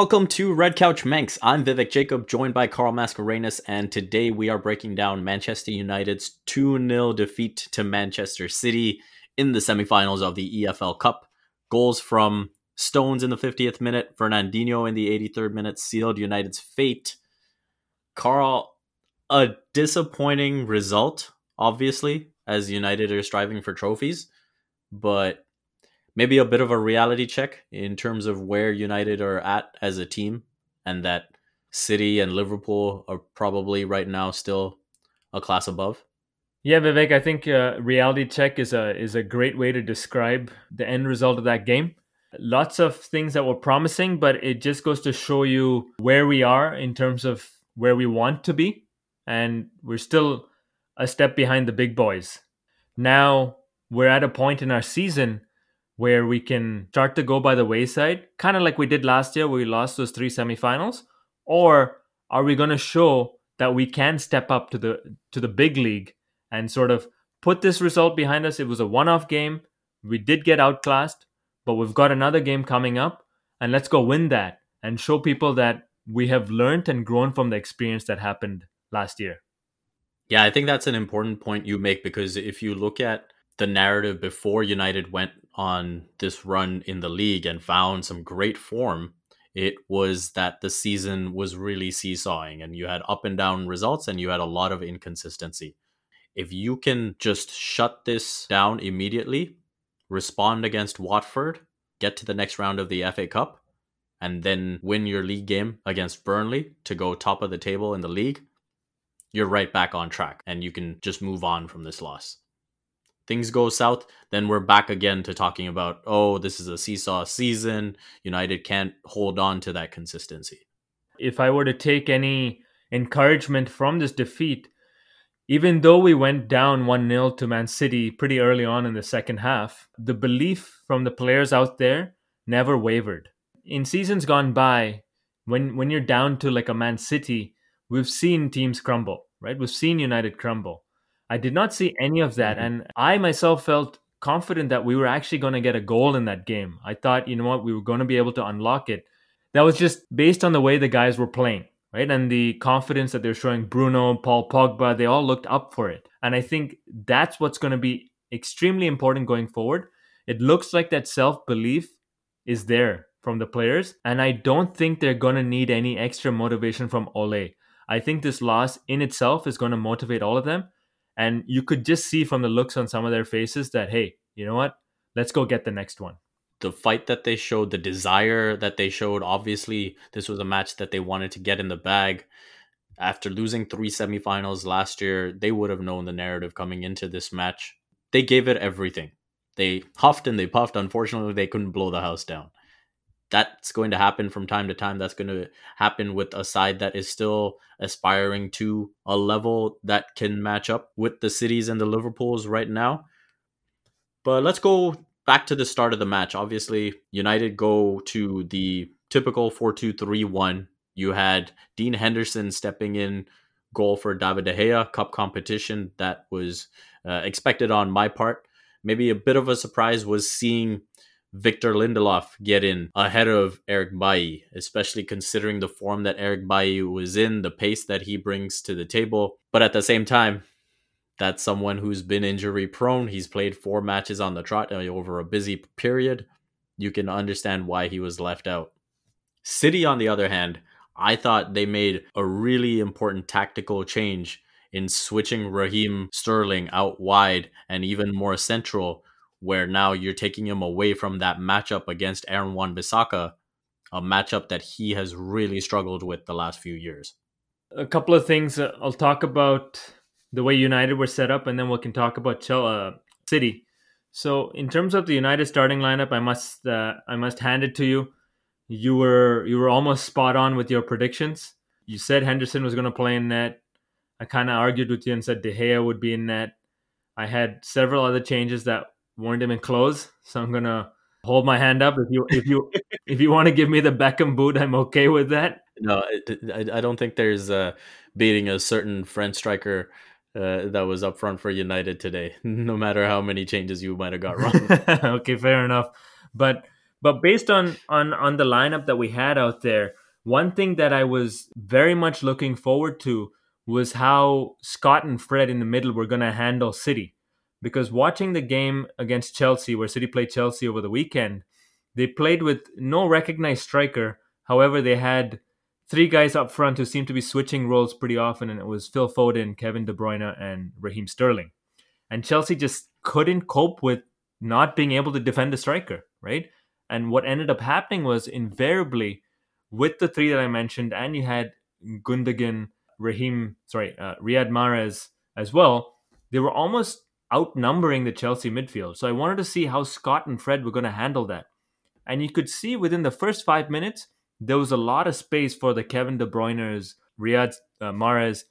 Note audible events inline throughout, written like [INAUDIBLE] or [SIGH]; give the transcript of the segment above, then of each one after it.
Welcome to Red Couch Manx. I'm Vivek Jacob, joined by Carl Mascarenas, and today we are breaking down Manchester United's 2 0 defeat to Manchester City in the semifinals of the EFL Cup. Goals from Stones in the 50th minute, Fernandinho in the 83rd minute sealed United's fate. Carl, a disappointing result, obviously, as United are striving for trophies, but maybe a bit of a reality check in terms of where United are at as a team, and that City and Liverpool are probably right now still a class above. Yeah, Vivek, I think uh, reality check is a is a great way to describe the end result of that game. Lots of things that were promising, but it just goes to show you where we are in terms of where we want to be, and we're still a step behind the big boys. Now we're at a point in our season where we can start to go by the wayside, kind of like we did last year where we lost those three semifinals? Or are we going to show that we can step up to the to the big league and sort of put this result behind us? It was a one-off game. We did get outclassed, but we've got another game coming up and let's go win that and show people that we have learned and grown from the experience that happened last year. Yeah, I think that's an important point you make because if you look at the narrative before United went on this run in the league and found some great form, it was that the season was really seesawing and you had up and down results and you had a lot of inconsistency. If you can just shut this down immediately, respond against Watford, get to the next round of the FA Cup, and then win your league game against Burnley to go top of the table in the league, you're right back on track and you can just move on from this loss things go south, then we're back again to talking about, oh, this is a seesaw season. United can't hold on to that consistency. If I were to take any encouragement from this defeat, even though we went down 1 0 to Man City pretty early on in the second half, the belief from the players out there never wavered. In seasons gone by, when, when you're down to like a Man City, we've seen teams crumble, right? We've seen United crumble. I did not see any of that. Mm-hmm. And I myself felt confident that we were actually going to get a goal in that game. I thought, you know what, we were going to be able to unlock it. That was just based on the way the guys were playing, right? And the confidence that they're showing Bruno, Paul Pogba, they all looked up for it. And I think that's what's going to be extremely important going forward. It looks like that self belief is there from the players. And I don't think they're going to need any extra motivation from Ole. I think this loss in itself is going to motivate all of them and you could just see from the looks on some of their faces that hey you know what? Let's go get the next one. The fight that they showed the desire that they showed obviously this was a match that they wanted to get in the bag. After losing three semifinals last year they would have known the narrative coming into this match. They gave it everything. They huffed and they puffed. Unfortunately they couldn't blow the house down that's going to happen from time to time. That's going to happen with a side that is still aspiring to a level that can match up with the cities and the Liverpools right now. But let's go back to the start of the match. Obviously, United go to the typical 4 2 3 1. You had Dean Henderson stepping in goal for David De Gea, cup competition. That was uh, expected on my part. Maybe a bit of a surprise was seeing Victor Lindelof get in ahead of Eric Bailly, especially considering the form that Eric Bailly was in, the pace that he brings to the table. But at the same time, that's someone who's been injury prone. He's played four matches on the trot uh, over a busy period. You can understand why he was left out. City, on the other hand, I thought they made a really important tactical change in switching Raheem Sterling out wide and even more central where now you're taking him away from that matchup against Aaron Wan-Bissaka, a matchup that he has really struggled with the last few years. A couple of things I'll talk about the way United were set up, and then we can talk about uh, City. So, in terms of the United starting lineup, I must uh, I must hand it to you. You were you were almost spot on with your predictions. You said Henderson was going to play in net. I kind of argued with you and said De Gea would be in net. I had several other changes that weren't in clothes. So I'm gonna hold my hand up. If you if you [LAUGHS] if you want to give me the Beckham boot, I'm okay with that. No, I, I don't think there's uh, beating a certain French striker uh, that was up front for United today. [LAUGHS] No matter how many changes you might have got wrong. [LAUGHS] okay, fair enough. But But based on on on the lineup that we had out there, one thing that I was very much looking forward to was how Scott and Fred in the middle were going to handle City. Because watching the game against Chelsea, where City played Chelsea over the weekend, they played with no recognized striker. However, they had three guys up front who seemed to be switching roles pretty often, and it was Phil Foden, Kevin De Bruyne, and Raheem Sterling. And Chelsea just couldn't cope with not being able to defend a striker, right? And what ended up happening was invariably with the three that I mentioned, and you had Gundogan, Raheem, sorry, uh, Riyad Mahrez as well, they were almost outnumbering the Chelsea midfield. So I wanted to see how Scott and Fred were going to handle that. And you could see within the first five minutes, there was a lot of space for the Kevin De Bruyne's, Riyad uh, Mahrez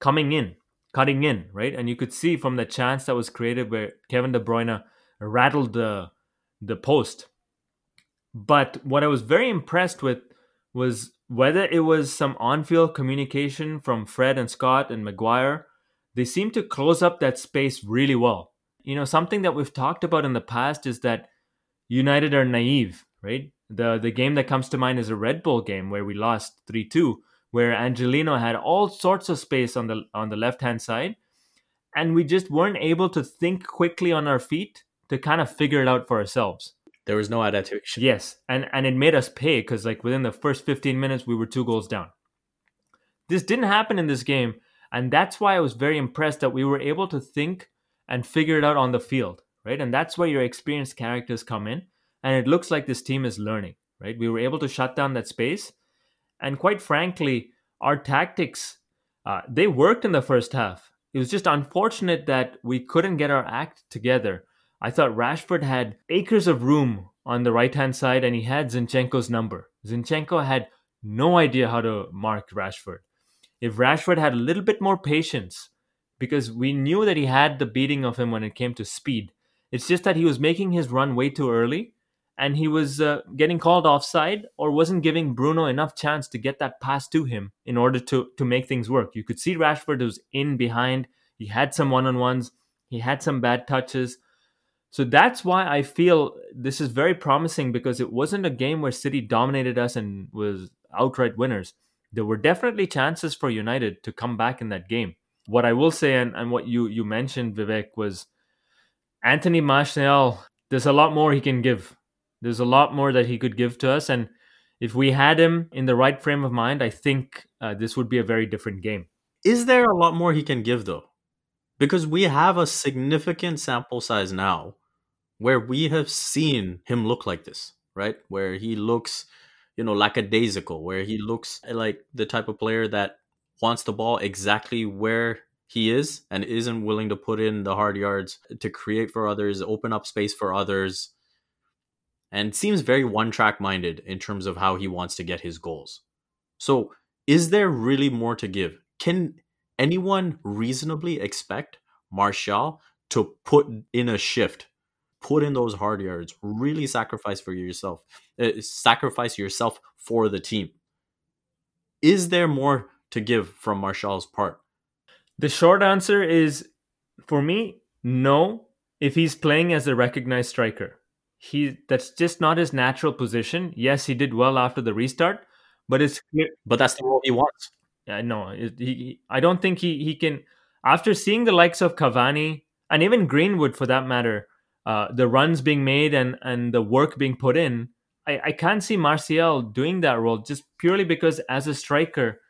coming in, cutting in, right? And you could see from the chance that was created where Kevin De Bruyne rattled the the post. But what I was very impressed with was whether it was some on-field communication from Fred and Scott and Maguire, they seem to close up that space really well. You know, something that we've talked about in the past is that United are naive, right? The the game that comes to mind is a Red Bull game where we lost 3-2 where Angelino had all sorts of space on the on the left-hand side and we just weren't able to think quickly on our feet to kind of figure it out for ourselves. There was no adaptation. Yes, and and it made us pay because like within the first 15 minutes we were two goals down. This didn't happen in this game, and that's why I was very impressed that we were able to think and figure it out on the field, right? And that's where your experienced characters come in, and it looks like this team is learning, right? We were able to shut down that space, and quite frankly, our tactics uh, they worked in the first half. It was just unfortunate that we couldn't get our act together I thought Rashford had acres of room on the right hand side and he had Zinchenko's number. Zinchenko had no idea how to mark Rashford. If Rashford had a little bit more patience, because we knew that he had the beating of him when it came to speed, it's just that he was making his run way too early and he was uh, getting called offside or wasn't giving Bruno enough chance to get that pass to him in order to, to make things work. You could see Rashford was in behind, he had some one on ones, he had some bad touches so that's why I feel this is very promising because it wasn't a game where City dominated us and was outright winners. There were definitely chances for United to come back in that game. What I will say, and, and what you, you mentioned, Vivek, was Anthony Martial, there's a lot more he can give. There's a lot more that he could give to us. And if we had him in the right frame of mind, I think uh, this would be a very different game. Is there a lot more he can give, though? because we have a significant sample size now where we have seen him look like this, right? Where he looks, you know, lackadaisical, where he looks like the type of player that wants the ball exactly where he is and isn't willing to put in the hard yards to create for others, open up space for others, and seems very one track minded in terms of how he wants to get his goals. So, is there really more to give? Can anyone reasonably expect Martial to put in a shift, put in those hard yards, really sacrifice for yourself, uh, sacrifice yourself for the team? Is there more to give from Martial's part? The short answer is for me, no. If he's playing as a recognized striker, he that's just not his natural position. Yes, he did well after the restart, but it's clear. But that's the role he wants. Yeah, no, he, I don't think he, he can. After seeing the likes of Cavani and even Greenwood, for that matter, uh, the runs being made and, and the work being put in, I, I can't see Martial doing that role just purely because, as a striker,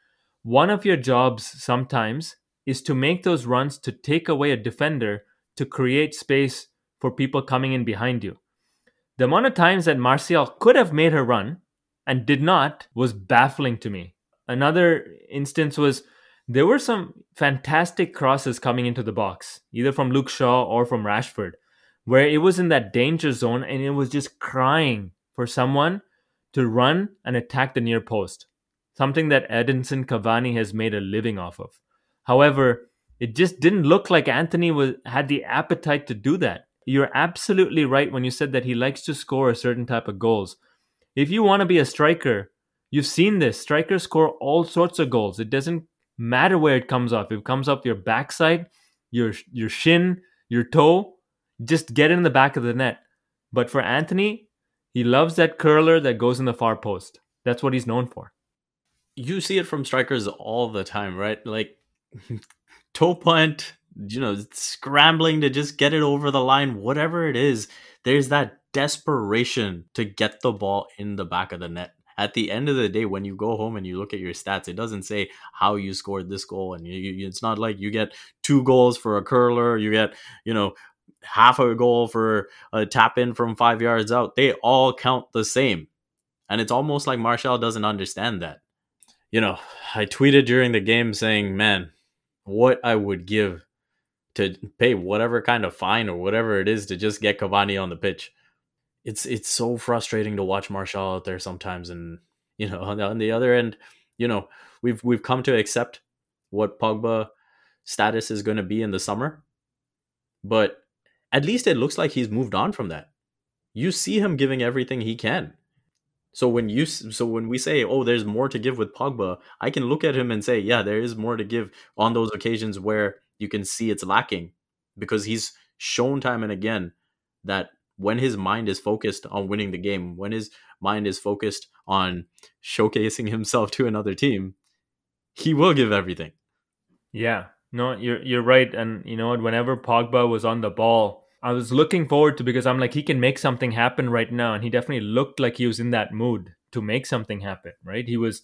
one of your jobs sometimes is to make those runs to take away a defender to create space for people coming in behind you. The amount of times that Martial could have made her run and did not was baffling to me. Another instance was there were some fantastic crosses coming into the box, either from Luke Shaw or from Rashford, where it was in that danger zone and it was just crying for someone to run and attack the near post, something that Edinson Cavani has made a living off of. However, it just didn't look like Anthony was had the appetite to do that. You're absolutely right when you said that he likes to score a certain type of goals. If you want to be a striker, You've seen this. Strikers score all sorts of goals. It doesn't matter where it comes off. If it comes off your backside, your your shin, your toe, just get in the back of the net. But for Anthony, He loves that curler that goes in the far post. That's what he's known for. You see it from strikers all the time, right? Like [LAUGHS] toe punt, you know, scrambling to just get it over the line, whatever it is. There's that desperation to get the ball in the back of the net. At the end of the day, when you go home and you look at your stats, it doesn't say how you scored this goal, and you, you, it's not like you get two goals for a curler, you get you know half a goal for a tap in from five yards out. They all count the same, and it's almost like Martial doesn't understand that. You know, I tweeted during the game saying, "Man, what I would give to pay whatever kind of fine or whatever it is to just get Cavani on the pitch." it's it's so frustrating to watch Martial out there sometimes, and you know on the, on the other end, you know we've we've come to accept what Pogba status is going to be in the summer, but at least it looks like he's moved on from that. You see him giving everything he can. So when you so when we say, "Oh, there's more to give with Pogba," I can look at him and say, "Yeah, there is more to give on those occasions where you can see it's lacking," because he's shown time and again that when his mind is focused on winning the game, when his mind is focused on showcasing [LAUGHS] himself to another team, he will give everything. Yeah, no, you're you're right. And you know what? Whenever Pogba was on the ball, I was looking forward to because I'm like he can make something happen right now, and he definitely looked like he was in that mood to make something happen. Right? He was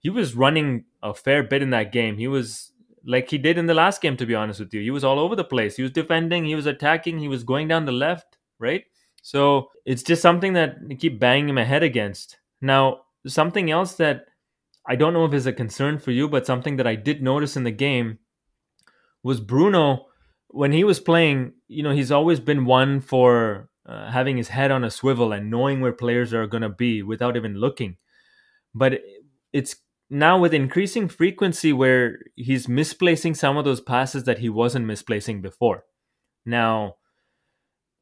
he was running a fair bit in that game. He was like he did in the last game. To be honest with you, he was all over the place. He was defending, he was attacking, he was going down the left. Right? So it's just something that I keep banging my head against. Now, something else that I don't know if is a concern for you, but something that I did notice in the game was Bruno when he was playing. You know, he's always been one for uh, having his head on a swivel and knowing where players are going to be without even looking. But it's now with increasing frequency where he's misplacing some of those passes that he wasn't misplacing before. Now,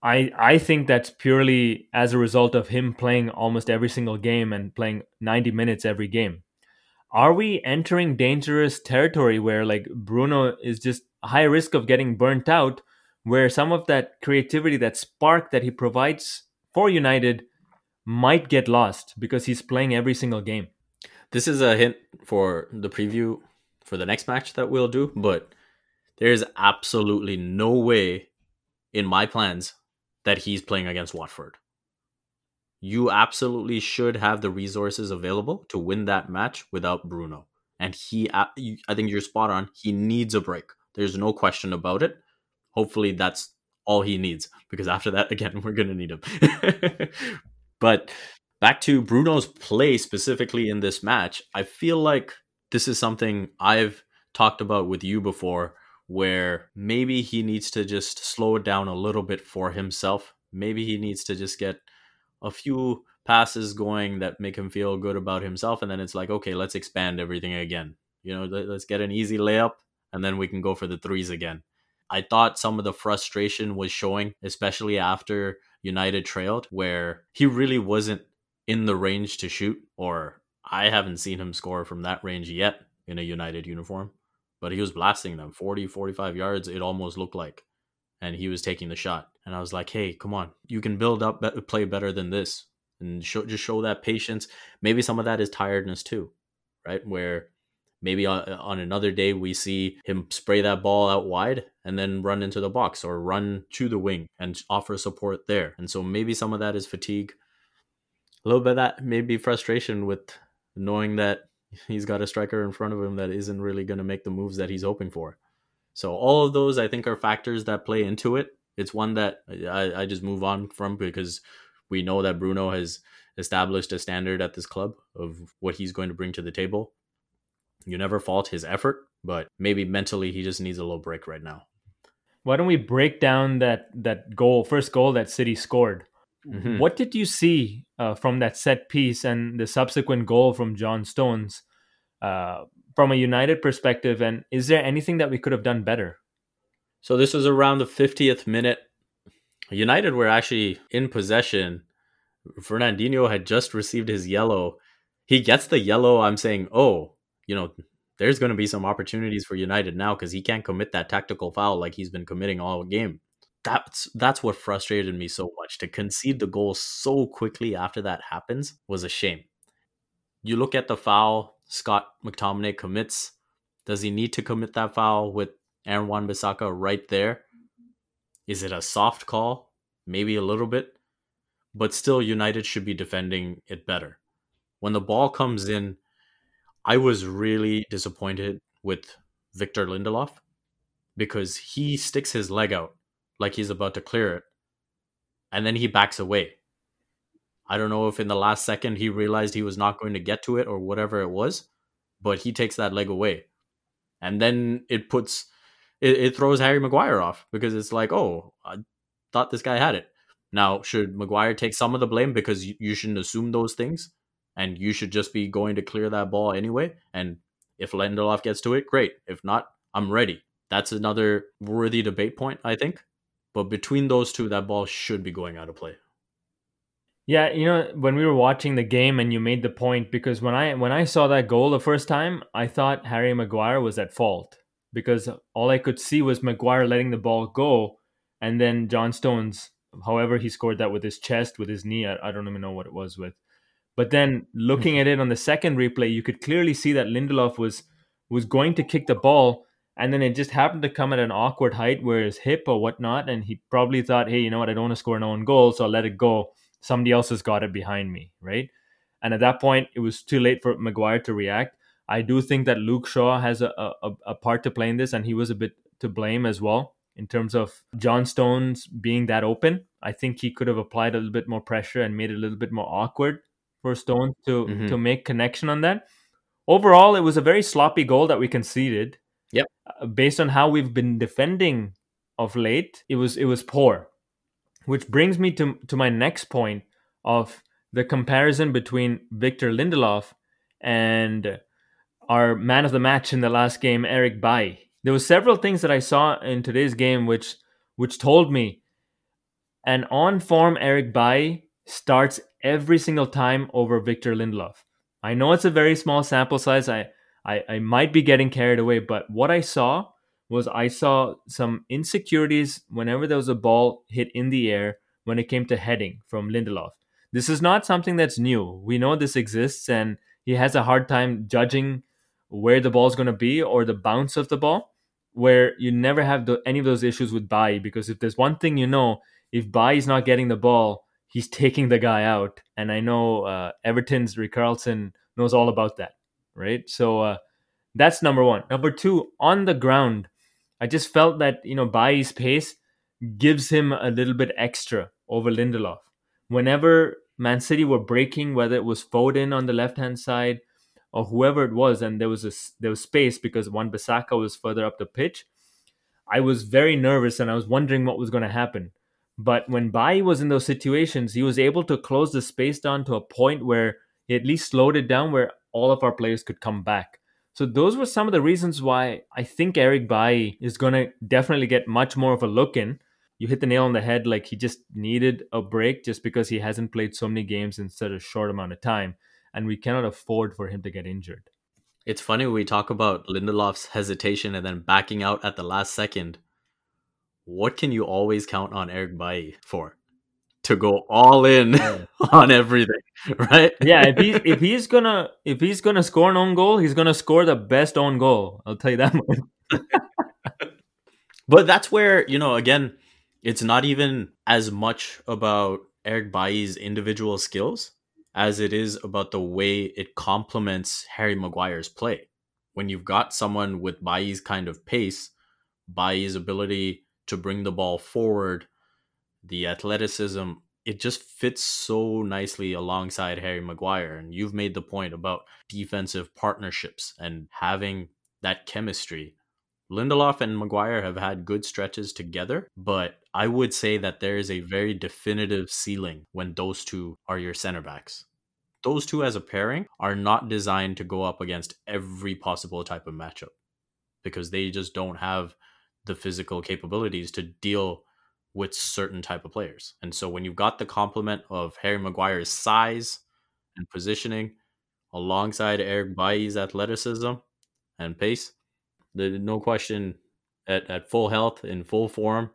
I I think that's purely as a result of him playing almost every single game and playing 90 minutes every game. Are we entering dangerous territory where like Bruno is just high risk of getting burnt out where some of that creativity that spark that he provides for United might get lost because he's playing every single game. This is a hint for the preview for the next match that we'll do, but there's absolutely no way in my plans that he's playing against Watford. You absolutely should have the resources available to win that match without Bruno. And he, uh, I think you're spot on. He needs a break. There's no question about it. Hopefully, that's all he needs because after that, [LAUGHS] again, we're going to need him. [LAUGHS] but back to Bruno's play specifically in this match, I feel like this is something I've talked about with you before where maybe he needs to just slow it down a little bit for himself. Maybe he needs to just get a few passes going that make him feel good about himself. And then it's like, okay, let's expand everything again. You know, let's get an easy layup and then we can go for the threes again. I thought some of the frustration was showing, especially after United trailed, where he really wasn't in the range to shoot, or I haven't seen him score from that range yet in a United uniform but he was blasting them 40, 45 yards, it almost looked like. And he was taking the shot. And I was like, hey, come on. You can build up, play better than this. And show, just show that patience. Maybe some of that is tiredness too, right? Where maybe on, another day we see him spray that ball out wide and then run into the box or run to the wing and offer support there. And so maybe some of that is fatigue. A little bit of that maybe frustration with knowing that [LAUGHS] he's got a striker in front of him that isn't really going to make the moves that he's hoping for. So all of those, I think, are factors that play into it. It's one that I, I just move on from because we know that Bruno has established a standard at this club of what he's going to bring to the table. You never fault his effort, but maybe mentally he just needs a little break right now. Why don't we break down that that goal, first goal that City scored? Mm-hmm. What did you see uh, from that set piece and the subsequent goal from John Stones uh, from a United perspective? And is there anything that we could have done better? So this was around the 50th minute. United were actually in possession. Fernandinho had just received his yellow. He gets the yellow. I'm saying, oh, you know, there's going to be some opportunities for United now because he can't commit that tactical foul like he's been committing all game. that's that's what frustrated me so much. To concede the goal so quickly after that happens was a shame. You look at the foul Scott McTominay commits. Does he need to commit that foul with Aaron Wan-Bissaka right there? Is it a soft call? Maybe a little bit, but still United should be defending it better. When the ball comes in, I was really mm-hmm. disappointed with Victor Lindelof because he sticks his leg out like he's about to clear it and then he backs away. I don't know if in the last second he realized he was not going to get to it or whatever it was, but he takes that leg away. And then it puts it, it throws Harry Maguire off because it's like, oh, I thought this guy had it. Now, should Maguire take some of the blame because you, you shouldn't assume those things and you should just be going to clear that ball anyway? And if Lindelof gets to it, great. If not, I'm ready. That's another worthy debate point, I think. But between those two, that ball should be going out of play. Yeah, you know, when we were watching the game and you made the point because when I when I saw that goal the first time, I thought Harry Maguire was at fault because all I could see was Maguire letting the ball go and then John Stones however he scored that with his chest with his knee, I, I don't even know what it was with. But then looking hmm. at it on the second replay, you could clearly see that Lindelof was was going to kick the ball and then it just happened to come at an awkward height where his hip or whatnot, and he probably thought, hey, you know what, I don't want to score an own goal, so I'll let it go somebody else has got it behind me, right? And at that point, it was too late for Maguire to react. I do think that Luke Shaw has a, a, a part to play in this, and he was a bit to blame as well in terms of John Stones being that open. I think he could have applied a little bit more pressure and made it a little bit more awkward for Stones to mm-hmm. to make connection on that. Overall, it was a very sloppy goal that we conceded. Yep. Uh, based on how we've been defending of late, it was it was poor. Which brings me to, to my next point of the comparison between Victor Lindelof and our man of the match in the last game, Eric Bailly. There were several things that I saw in today's game which which told me an on form Eric Bailly starts every single time over Victor Lindelof. I know it's a very small sample size. I, I, I might be getting carried away, but what I saw was I saw some insecurities whenever there was a ball hit in the air when it came to heading from Lindelof. This is not something that's new. We know this exists, and he has a hard time judging where the ball is going to be or the bounce of the ball, where you never have the, any of those issues with Bailly. Because if there's one thing you know, if Bailly is not getting the ball, he's taking the guy out. And I know uh, Everton's Richarlison knows all about that, right? So uh, that's number one. Number two, on the ground, I just felt that you know Bailly's pace gives him a little bit extra over Lindelof. Whenever Man City were breaking, whether it was Foden on the left hand side or whoever it was, and there was a, there was space because Wan-Bissaka was further up the pitch. I was very nervous and I was wondering what was going to happen. But when Bailly was in those situations, he was able to close the space down to a point where he at least slowed it down where all of our players could come back. So those were some of the reasons why I think Eric Bailly is going to definitely get much more of a look in. You hit the nail on the head like he just needed a break just because he hasn't played so many games in such a short amount of time and we cannot afford for him to get injured. It's funny we talk about Lindelof's hesitation and then backing out at the last second. What can you always count on Eric Bailly for? to go all in yeah. Hmm. [LAUGHS] on everything, right? yeah, if he's if [LAUGHS] he's gonna if he's gonna score an own goal, he's gonna score the best own goal. I'll tell you that much. [LAUGHS] but that's where you know again, it's not even as much about Eric Bailly's individual skills as it is about the way it complements Harry Maguire's play. When you've got someone with Bailly's kind of pace, Bailly's ability to bring the ball forward the athleticism, it just fits so nicely alongside Harry Maguire. And you've made the point about defensive partnerships and having that chemistry. Lindelof and Maguire have had good stretches together, but I would say that there is a very definitive ceiling when those two are your center backs. Those two as a pairing are not designed to go up against every possible type of matchup because they just don't have the physical capabilities to deal with certain type of players. And so when you've got the complement of Harry Maguire's size and positioning alongside Eric Bailly's athleticism and pace, the no question at, at full health in full form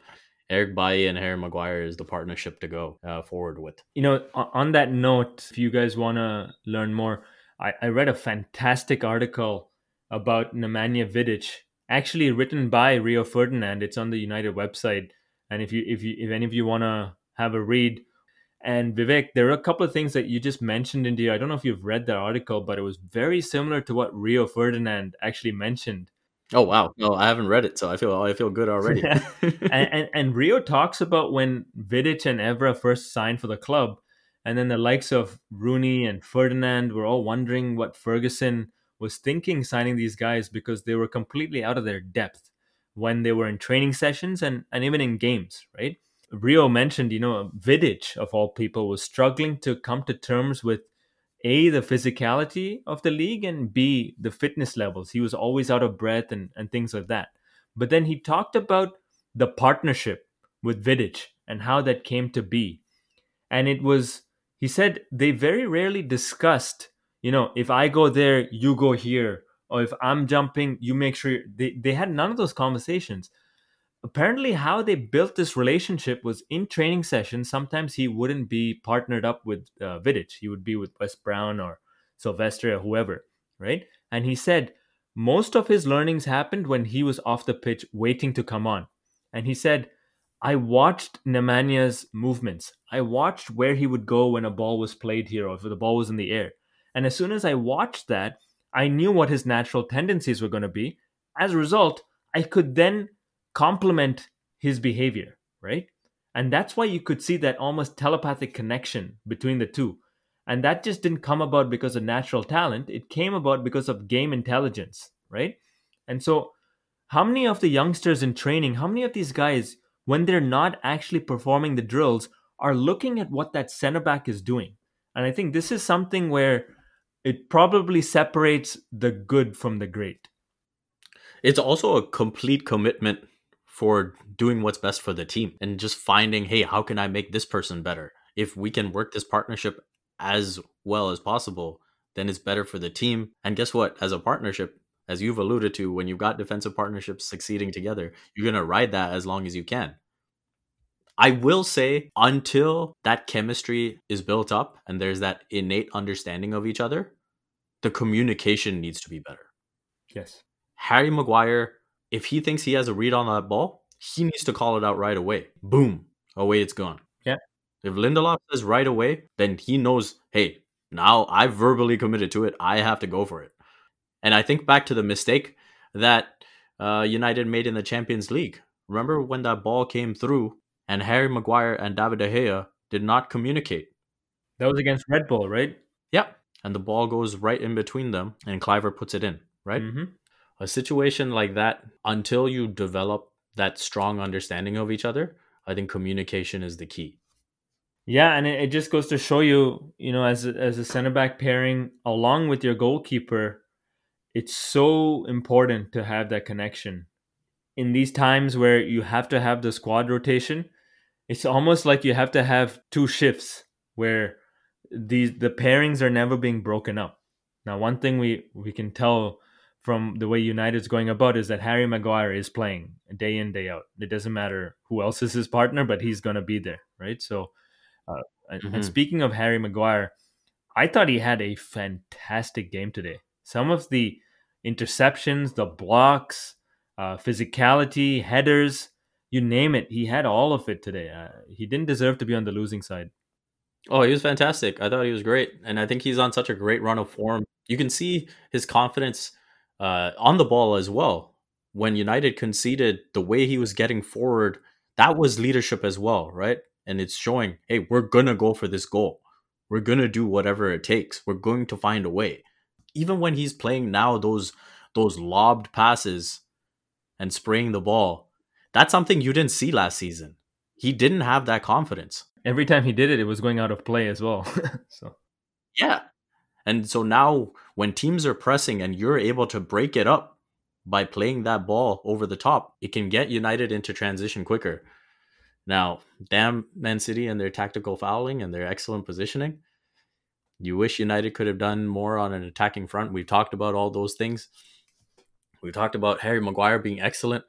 Eric Bailly and Harry Maguire is the partnership to go uh, forward with. You know, on that note, if you guys want to learn more, I, I read a fantastic article about Nemanja Vidic, actually written by Rio Ferdinand. It's on the United website, and if you if you if any of you want to have a read, and Vivek, there are a couple of things that you just mentioned in the. I don't know if you've read that article, but it was very similar to what Rio Ferdinand actually mentioned. Oh wow! No, I haven't read it, so I feel I feel good already. [LAUGHS] [LAUGHS] and, and, and Rio talks about when Vidic and Evra first signed for the club, and then the likes of Rooney and Ferdinand were all wondering what Ferguson was thinking signing these guys because they were completely out of their depth when they were in training sessions and, and even in games, right? Rio mentioned, you know, Vidic of all people was struggling to come to terms with a the physicality of the league and b the fitness levels. He was always out of breath and and things like that. But then he talked about the partnership with Vidic and how that came to be, and it was he said they very rarely discussed. You know, if I go there, you go here, or if I'm jumping, you make sure they they had none of those conversations. Apparently how they built this relationship was in training sessions sometimes he wouldn't be partnered up with uh, Vidic. He would be with Wes Brown or Silvestre or whoever right? And he said most of his learnings happened when he was off the pitch waiting to come on. And he said I watched Nemanja's movements. I watched where he would go when a ball was played here or if the ball was in the air and as soon as I watched that I knew what his natural tendencies were going to be as a result I could then complement his behavior, right? And that's why you could see that almost telepathic connection between the two. And that just didn't come about because of natural talent, it came about because of game intelligence, right? And so, how many of the youngsters in training, how many of these guys, when they're not actually performing the drills, are looking at what that center back is doing? And I think this is something where it probably separates the good from the great. It's also a complete commitment for doing what's best for the team and just finding, hey, how can I make this person better? If we can work this partnership as well as possible, then it's better for the team. And guess what? As a partnership, as you've alluded to, when you've got defensive partnerships succeeding together, you're going to ride that as long as you can. I will say, until that chemistry is built up and there's that innate understanding of each other, the communication needs to be better. Yes. Harry Maguire if he thinks he has a read on that ball, he needs to call it out right away. Boom, away it's gone. Yeah. If Lindelof says right away, then he knows, hey, now I've verbally committed to it. I have to go for it. And I think back to the mistake that uh, United made in the Champions League. Remember when that ball came through and Harry Maguire and David De Gea did not communicate? That was against Red Bull, right? Yep. And the ball goes right in between them and Kluivert puts it in, right? Mm-hmm a situation like that until you develop that strong understanding of each other i think communication is the key yeah and it, it just goes to show you you know as a, as a center back pairing along with your goalkeeper it's so important to have that connection in these times where you have to have the squad rotation it's almost like you have to have two shifts where these the pairings are never being broken up now one thing we we can tell from the way United's going about is that Harry Maguire is playing day in day out. It doesn't matter who else is his partner, but he's going to be there, right? So, uh, mm-hmm. and speaking of Harry Maguire, I thought he had a fantastic game today. Some of the interceptions, the blocks, uh, physicality, headers, you name it, he had all of it today. Uh, he didn't deserve to be on the losing side. Oh, he was fantastic. I thought he was great. And I think he's on such a great run of form. You can see his confidence uh, on the ball as well. When United conceded, the way he was getting forward, that was leadership as well, right? And it's showing, hey, we're gonna go for this goal. We're gonna do whatever it takes. We're going to find a way. Even when he's playing now, those those lobbed passes and spraying the ball, that's something you didn't see last season. He didn't have that confidence. Every time he did it, it was going out of play as well. [LAUGHS] so yeah, and so now when teams are pressing and you're able to break it up by playing that ball over the top, it can get United into transition quicker. Now, damn Man City and their tactical fouling and their excellent positioning. You wish United could have done more on an attacking front. We've talked about all those things. We've talked about Harry Maguire being excellent.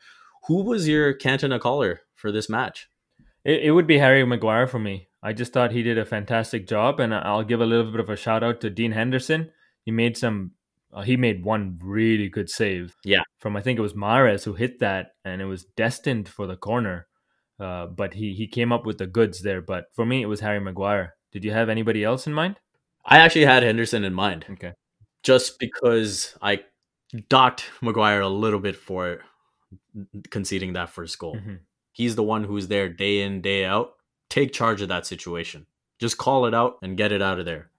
Who was your Cantona collar for this match? It, it would be Harry Maguire for me. I just thought he did a fantastic job, and I'll give a little bit of a shout out to Dean Henderson. He made some. Uh, he made one really good save. Yeah. From I think it was Mahrez who hit that, and it was destined for the corner. Uh, but he he came up with the goods there. But for me, it was Harry Maguire. Did you have anybody else in mind? I actually had Henderson in mind. Okay. Just because I docked Maguire a little bit for conceding that first goal. Mm-hmm. He's the one who's there day in, day out. Take charge of that situation. Just call it out and get it out of there.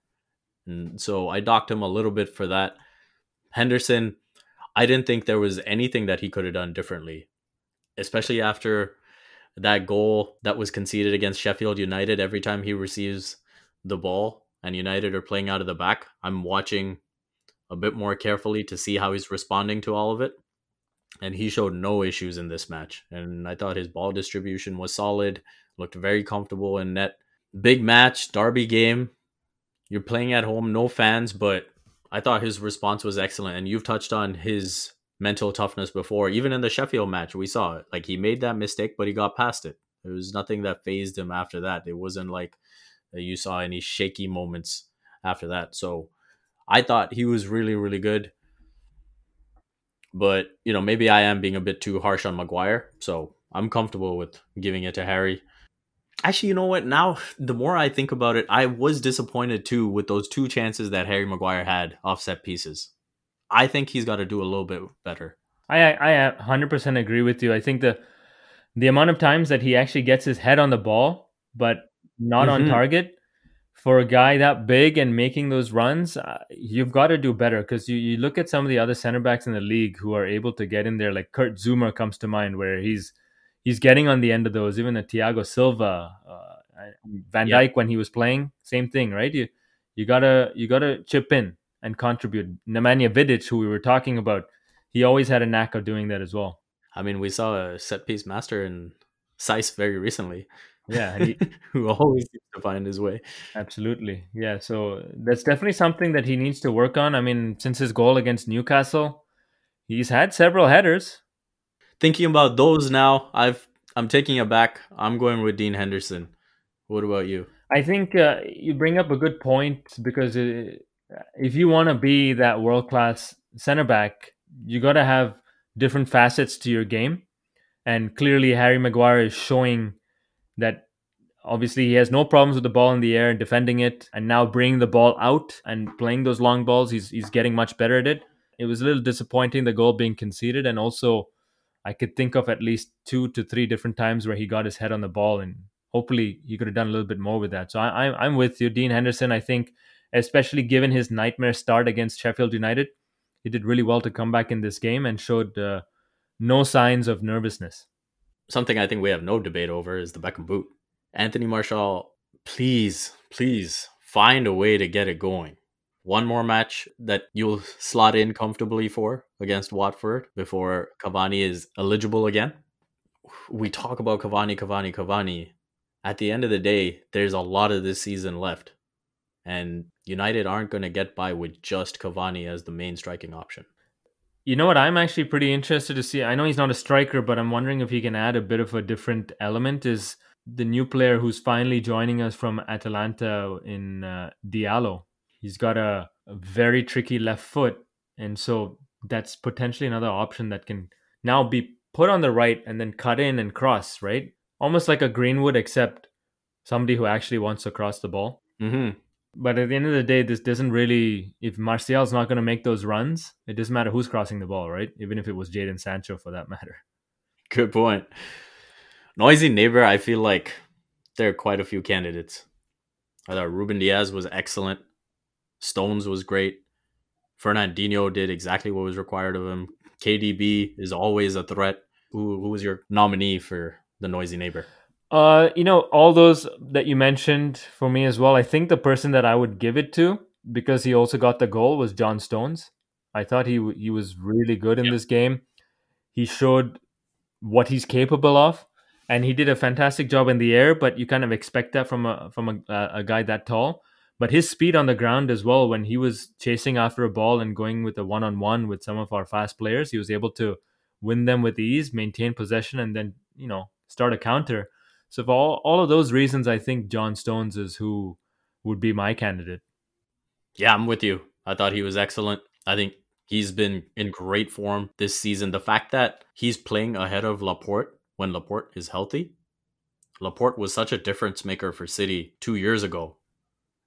And so I docked him a little bit for that. Henderson, I didn't think there was anything that he could have done differently, especially after that goal that was conceded against Sheffield United. Every time he receives the ball and United are playing out of the back, I'm watching a bit more carefully to see how he's responding to all of it. And he showed no issues in this match. And I thought his ball distribution was solid, looked very comfortable in net. Big match, derby game. You're playing at home, no fans, but I thought his response was excellent. And you've touched on his mental toughness before. Even in the Sheffield match, we saw it. Like he made that mistake, but he got past it. There was nothing that fazed him after that. It wasn't like you saw any shaky moments after that. So I thought he was really, really good. But, you know, maybe I am being a bit too harsh on Maguire. So I'm comfortable with giving it to Harry. Actually, you know what? Now, the more I think about it, I was disappointed too with those two chances that Harry Maguire had off set pieces. I think he's got to do a little bit better. I I 100% agree with you. I think the the amount of times that he actually gets his head on the ball but not mm-hmm. on target for a guy that big and making those runs, uh, you've got to do better because you, you look at some of the other center backs in the league who are able to get in there. Like Kurt Zouma comes to mind, where he's he's getting on the end of those. Even a Thiago Silva, uh, Van Dijk when he was playing, same thing, right? You you gotta you gotta chip in and contribute. Nemanja Vidic, who we were talking about, he always had a knack of doing that as well. I mean, we saw a set piece master in Saïss very recently. Yeah, he, [LAUGHS] who always seems to find his way. Absolutely, yeah. So that's definitely something that he needs to work on. I mean, since his goal against Newcastle, he's had several headers. Thinking about those now, I've I'm taking it back. I'm going with Dean Henderson. What about you? I think uh, you bring up a good point because it, if you want to be that world class center back, you got to have different facets to your game. And clearly, Harry Maguire is showing that obviously he has no problems with the ball in the air and defending it, and now bringing the ball out and playing those long balls. He's he's getting much better at it. It was a little disappointing the goal being conceded, and also I could think of at least two to three different times where he got his head on the ball, and hopefully he could have done a little bit more with that. So I, I'm with you, Dean Henderson. I think especially given his nightmare start against Sheffield United. He did really well to come back in this game and showed uh, no signs of nervousness. Something I think we have no debate over is the Beckham boot. Anthony Martial, please, please find a way to get it going. One more match that you'll slot in comfortably for against Watford before Cavani is eligible again. We talk about Cavani, Cavani, Cavani. At the end of the day, there's a lot of this season left. And United aren't going to get by with just Cavani as the main striking option. You know what? I'm actually pretty interested to see. I know he's not a striker, but I'm wondering if he can add a bit of a different element. Is the new player who's finally joining us from Atalanta in uh, Diallo? He's got a, a very tricky left foot, and so that's potentially another option that can now be put on the right and then cut in and cross, right? Almost like a Greenwood, except somebody who actually wants to cross the ball. Mm-hmm. But at the end of the day, this doesn't really. If Martial's not going to make those runs, it doesn't matter who's crossing the ball, right? Even if it was Jadon Sancho, for that [LAUGHS] matter. Good point. Noisy neighbor. I feel like there are quite a few candidates. I thought Ruben Dias was excellent. Stones was great. Fernandinho did exactly what was required of him. KDB is always a threat. Who, who was your nominee for the noisy neighbor? Uh, you know, all those that you mentioned for me as well. I think the person that I would give it to because he also got the goal was John Stones. I thought he he was really good in yep. this game. He showed what he's capable of, and he did a fantastic job in the air. But you kind of expect that from a from a, a guy that tall. But his speed on the ground as well, when he was chasing after a ball and going with a one on one with some of our fast players, he was able to win them with ease, maintain possession, and then you know start a counter. So for all all of those reasons, I think John Stones is who would be my candidate. Yeah, I'm with you. I thought he was excellent. I think he's been in great form this season. The fact that he's playing ahead of Laporte when Laporte is healthy, Laporte was such a difference maker for City two years ago.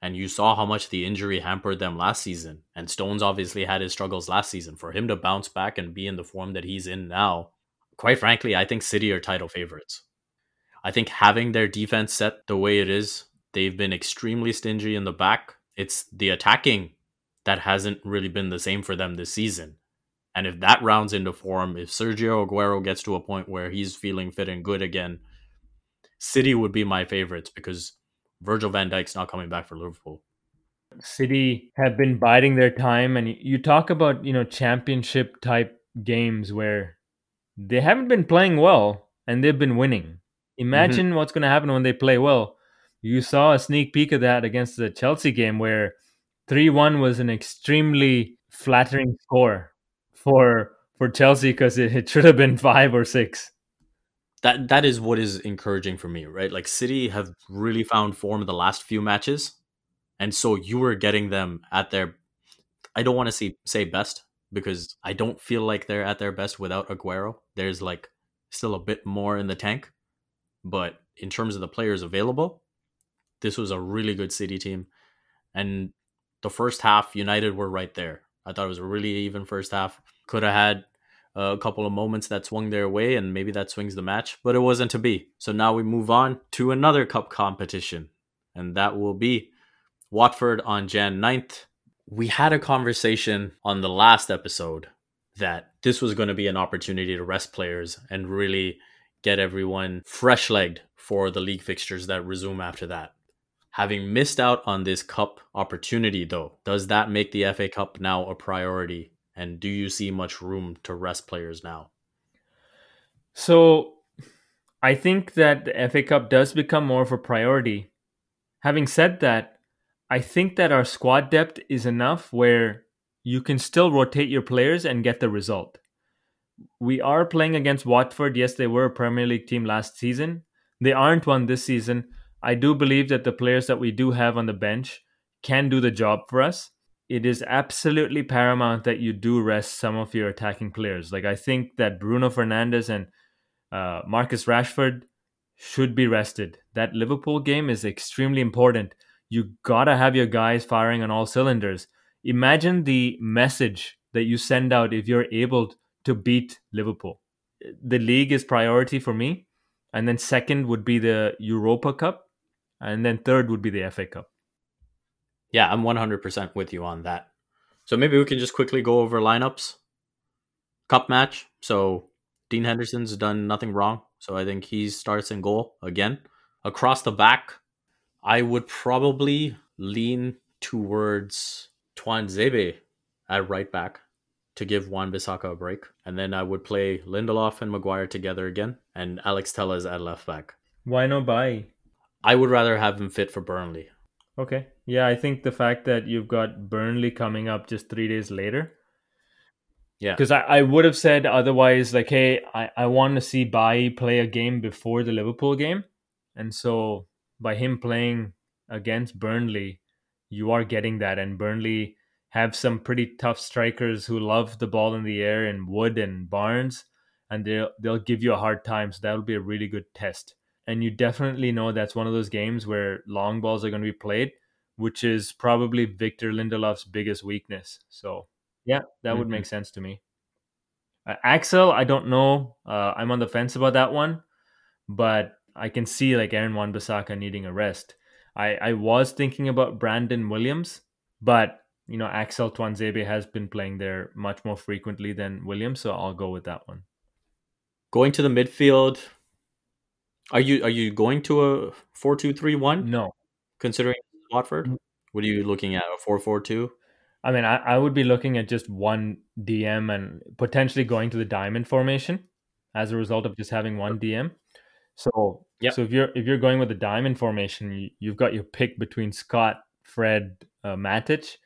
And you saw how much the injury hampered them last season. And Stones obviously had his struggles last season. For him to bounce back and be in the form that he's in now, quite frankly, I think City are title favorites. I think having their defense set the way it is, they've been extremely stingy in the back. It's the attacking that hasn't really been the same for them this season. And if that rounds into form, if Sergio Aguero gets to a point where he's feeling fit and good again, City would be my favorites because Virgil van Dijk's not coming back for Liverpool. City have been biding their time and you talk about, you know, championship type games where they haven't been playing well and they've been winning. Imagine mm-hmm. what's going to happen when they play well. You saw a sneak peek of that against the Chelsea game where 3-1 was an extremely flattering score for for Chelsea because it, it should have been 5 or 6 that that is what is encouraging for me, right? Like City have really found form in the last few matches, and so you were getting them at their. I don't want to say say best because I don't feel like they're at their best without Aguero. There's like still a bit more in the tank, but in terms of the players available, this was a really good City team, and the first half United were right there. I thought it was a really even first half. Could have had a couple of moments that swung their way, and maybe that swings the match, but it wasn't to be. So now we move on to another cup competition, and that will be Watford on Jan 9th. We had a conversation on the last episode that this was going to be an opportunity to rest players and really get everyone fresh legged for the league fixtures that resume after that. Having missed out on this cup opportunity, though, does that make the FA Cup now a priority and do you see much room to rest players now? So I think that the FA Cup does become more of a priority. Having said that, I think that our squad depth is enough where you can still rotate your players and get the result. We are playing against Watford. Yes, they were a Premier League team last season. They aren't one this season. I do believe that the players that we do have on the bench can do the job for us it is absolutely paramount that you do rest some of your attacking players. Like I think that Bruno Fernandes and uh, Marcus Rashford should be rested. That Liverpool game is extremely important. You gotta have your guys firing on all cylinders. Imagine the message that you send out if you're able to beat Liverpool. The league is priority for me, and then second would be the Europa Cup, and then third would be the FA Cup. Yeah, I'm 100% with you on that. So maybe we can just quickly go over lineups. Cup match. So Dean Henderson's done nothing wrong. So I think he starts in goal again. Across the back, I would probably lean towards Tuanzebe at right back to give Wan Bissaka a break. And then I would play Lindelof and Maguire together again and Alex Telles at left back. Why no Bailly? I would rather have him fit for Burnley. Okay. Yeah, I think the fact that you've got Burnley coming up just three days later. Yeah. Because I, I would have said otherwise, like, hey, I, I want to see Bailly play a game before the Liverpool game. And so by him playing against Burnley, you are getting that. And Burnley have some pretty tough strikers who love the ball in the air and Wood and Barnes. And they'll they'll give you a hard time. So that'll be a really good test and you definitely know that's one of those games where long balls are going to be played, which is probably Victor Lindelof's biggest weakness. So, yeah, that mm-hmm. would make sense to me. Uh, Axel, I don't know. Uh, I'm on the fence about that one, but I can see like Aaron Wan Bissaka needing a rest. I, I was thinking about Brandon Williams, but you know Axel Tuanzebe has been playing there much more frequently than Williams, so I'll go with that one. Going to the midfield, are you are you going to a four two three one? No. Considering Watford, mm. what are you looking at? A four four two? I mean, I, I would be looking at just one DM and potentially going to the diamond formation as a result of just having one DM. So yep. so if you're if you're going with the diamond formation, you, have got your pick between Scott, Fred, uh, Matic.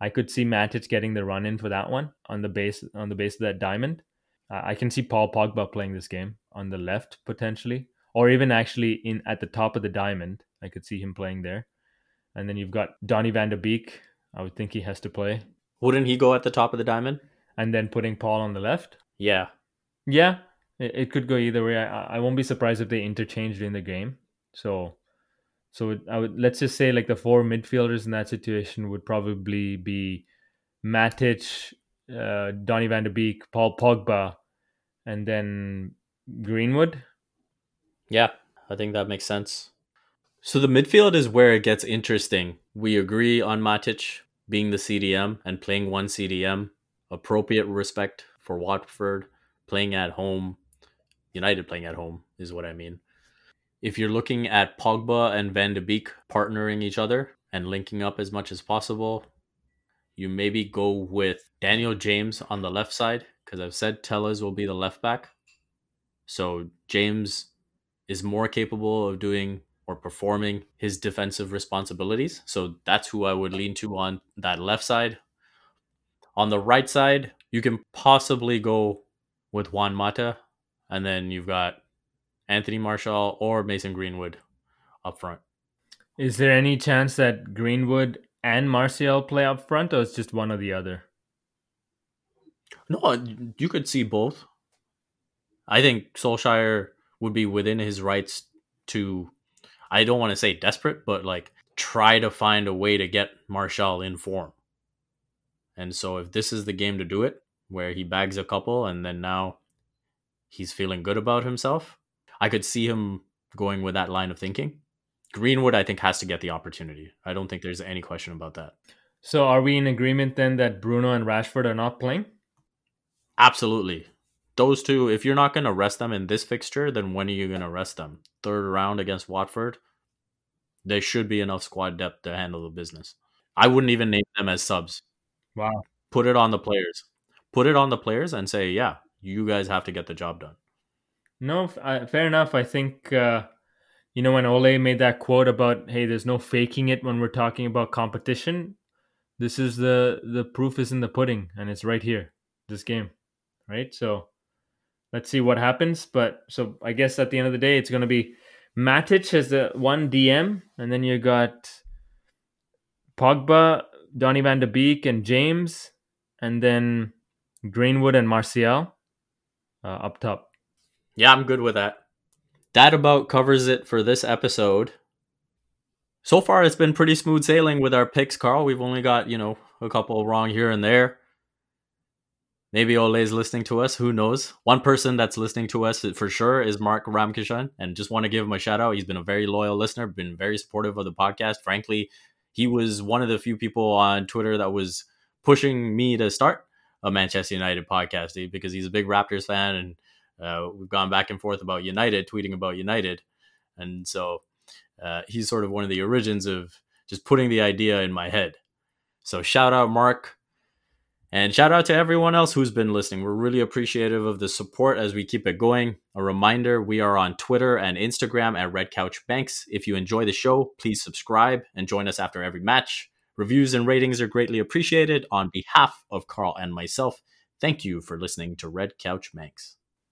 I could see Matic getting the run in for that one on the base on the base of that diamond. I can see Paul Pogba playing this game on the left potentially, or even actually in at the top of the diamond. I could see him playing there. And then you've got Donny van de Beek. I would think he has to play. Wouldn't he go at the top of the diamond? And then putting Paul on the left. Yeah. Yeah, it, it could go either way. I, I won't be surprised if they interchanged in the game. So, so it, I would let's just say like the four midfielders in that situation would probably be Matic, uh, Donny van de Beek, Paul Pogba, and then Greenwood. Yeah, I think that makes sense. So the midfield is where it gets interesting. We agree on Matic being the CDM and playing one CDM, appropriate respect for Watford, playing at home, United playing at home is what I mean. If you're looking at Pogba and Van de Beek partnering each other and linking up as much as possible, you maybe go with Daniel James on the left side because I've said Telles will be the left back. So James is more capable of doing or performing his defensive responsibilities. So that's who I would lean to on that left side. On the right side, you can possibly go with Juan Mata, and then you've got Anthony Martial or Mason Greenwood up front. Is there any chance that Greenwood and Martial play up front, or it's just one or the other? No, you could see both. I think Solskjaer would be within his rights to, I don't want to say desperate, but like try to find a way to get Martial in form. And so if this is the game to do it, where he bags a couple and then now he's feeling good about himself, I could see him going with that line of thinking. Greenwood, I think, has to get the opportunity. I don't think there's any question about that. So, are we in agreement then that Bruno and Rashford are not playing? Absolutely. Those two, if you're not going to rest them in this fixture, then when are you going to rest them? Third round against Watford? There should be enough squad depth to handle the business. I wouldn't even name them as subs. Wow. Put it on the players. Put it on the players and say, yeah, you guys have to get the job done. No, fair enough. I think uh, you know when Ole made that quote about hey, there's no faking it when we're talking about competition. This is the the proof is in the pudding, and it's right here, this game, right? So let's see what happens. But so I guess at the end of the day, it's going to be Matic as the one DM, and then you got Pogba, Donny Van de Beek, and James, and then Greenwood and Martial uh, up top. Yeah, I'm good with that. That about covers it for this episode. So far, it's been pretty smooth sailing with our picks, Carl. We've only got, you know, a couple wrong here and there. Maybe Ole's listening to us. Who knows? One person that's listening to us for sure is Mark Ramkishan. And just want to give him a shout out. He's been a very loyal listener, been very supportive of the podcast. Frankly, he was one of the few people on Twitter that was pushing me to start a Manchester United podcast because he's a big Raptors fan and uh, we've gone back and forth about United, tweeting about United, and so uh, he's sort of one of the origins of just putting the idea in my head. So shout out Mark, and shout out to everyone else who's been listening. We're really appreciative of the support as we keep it going. A reminder: we are on Twitter and Instagram at Red Couch Banks. If you enjoy the show, please subscribe and join us after every match. Reviews and ratings are greatly appreciated. On behalf of Carl and myself, thank you for listening to Red Couch Manx.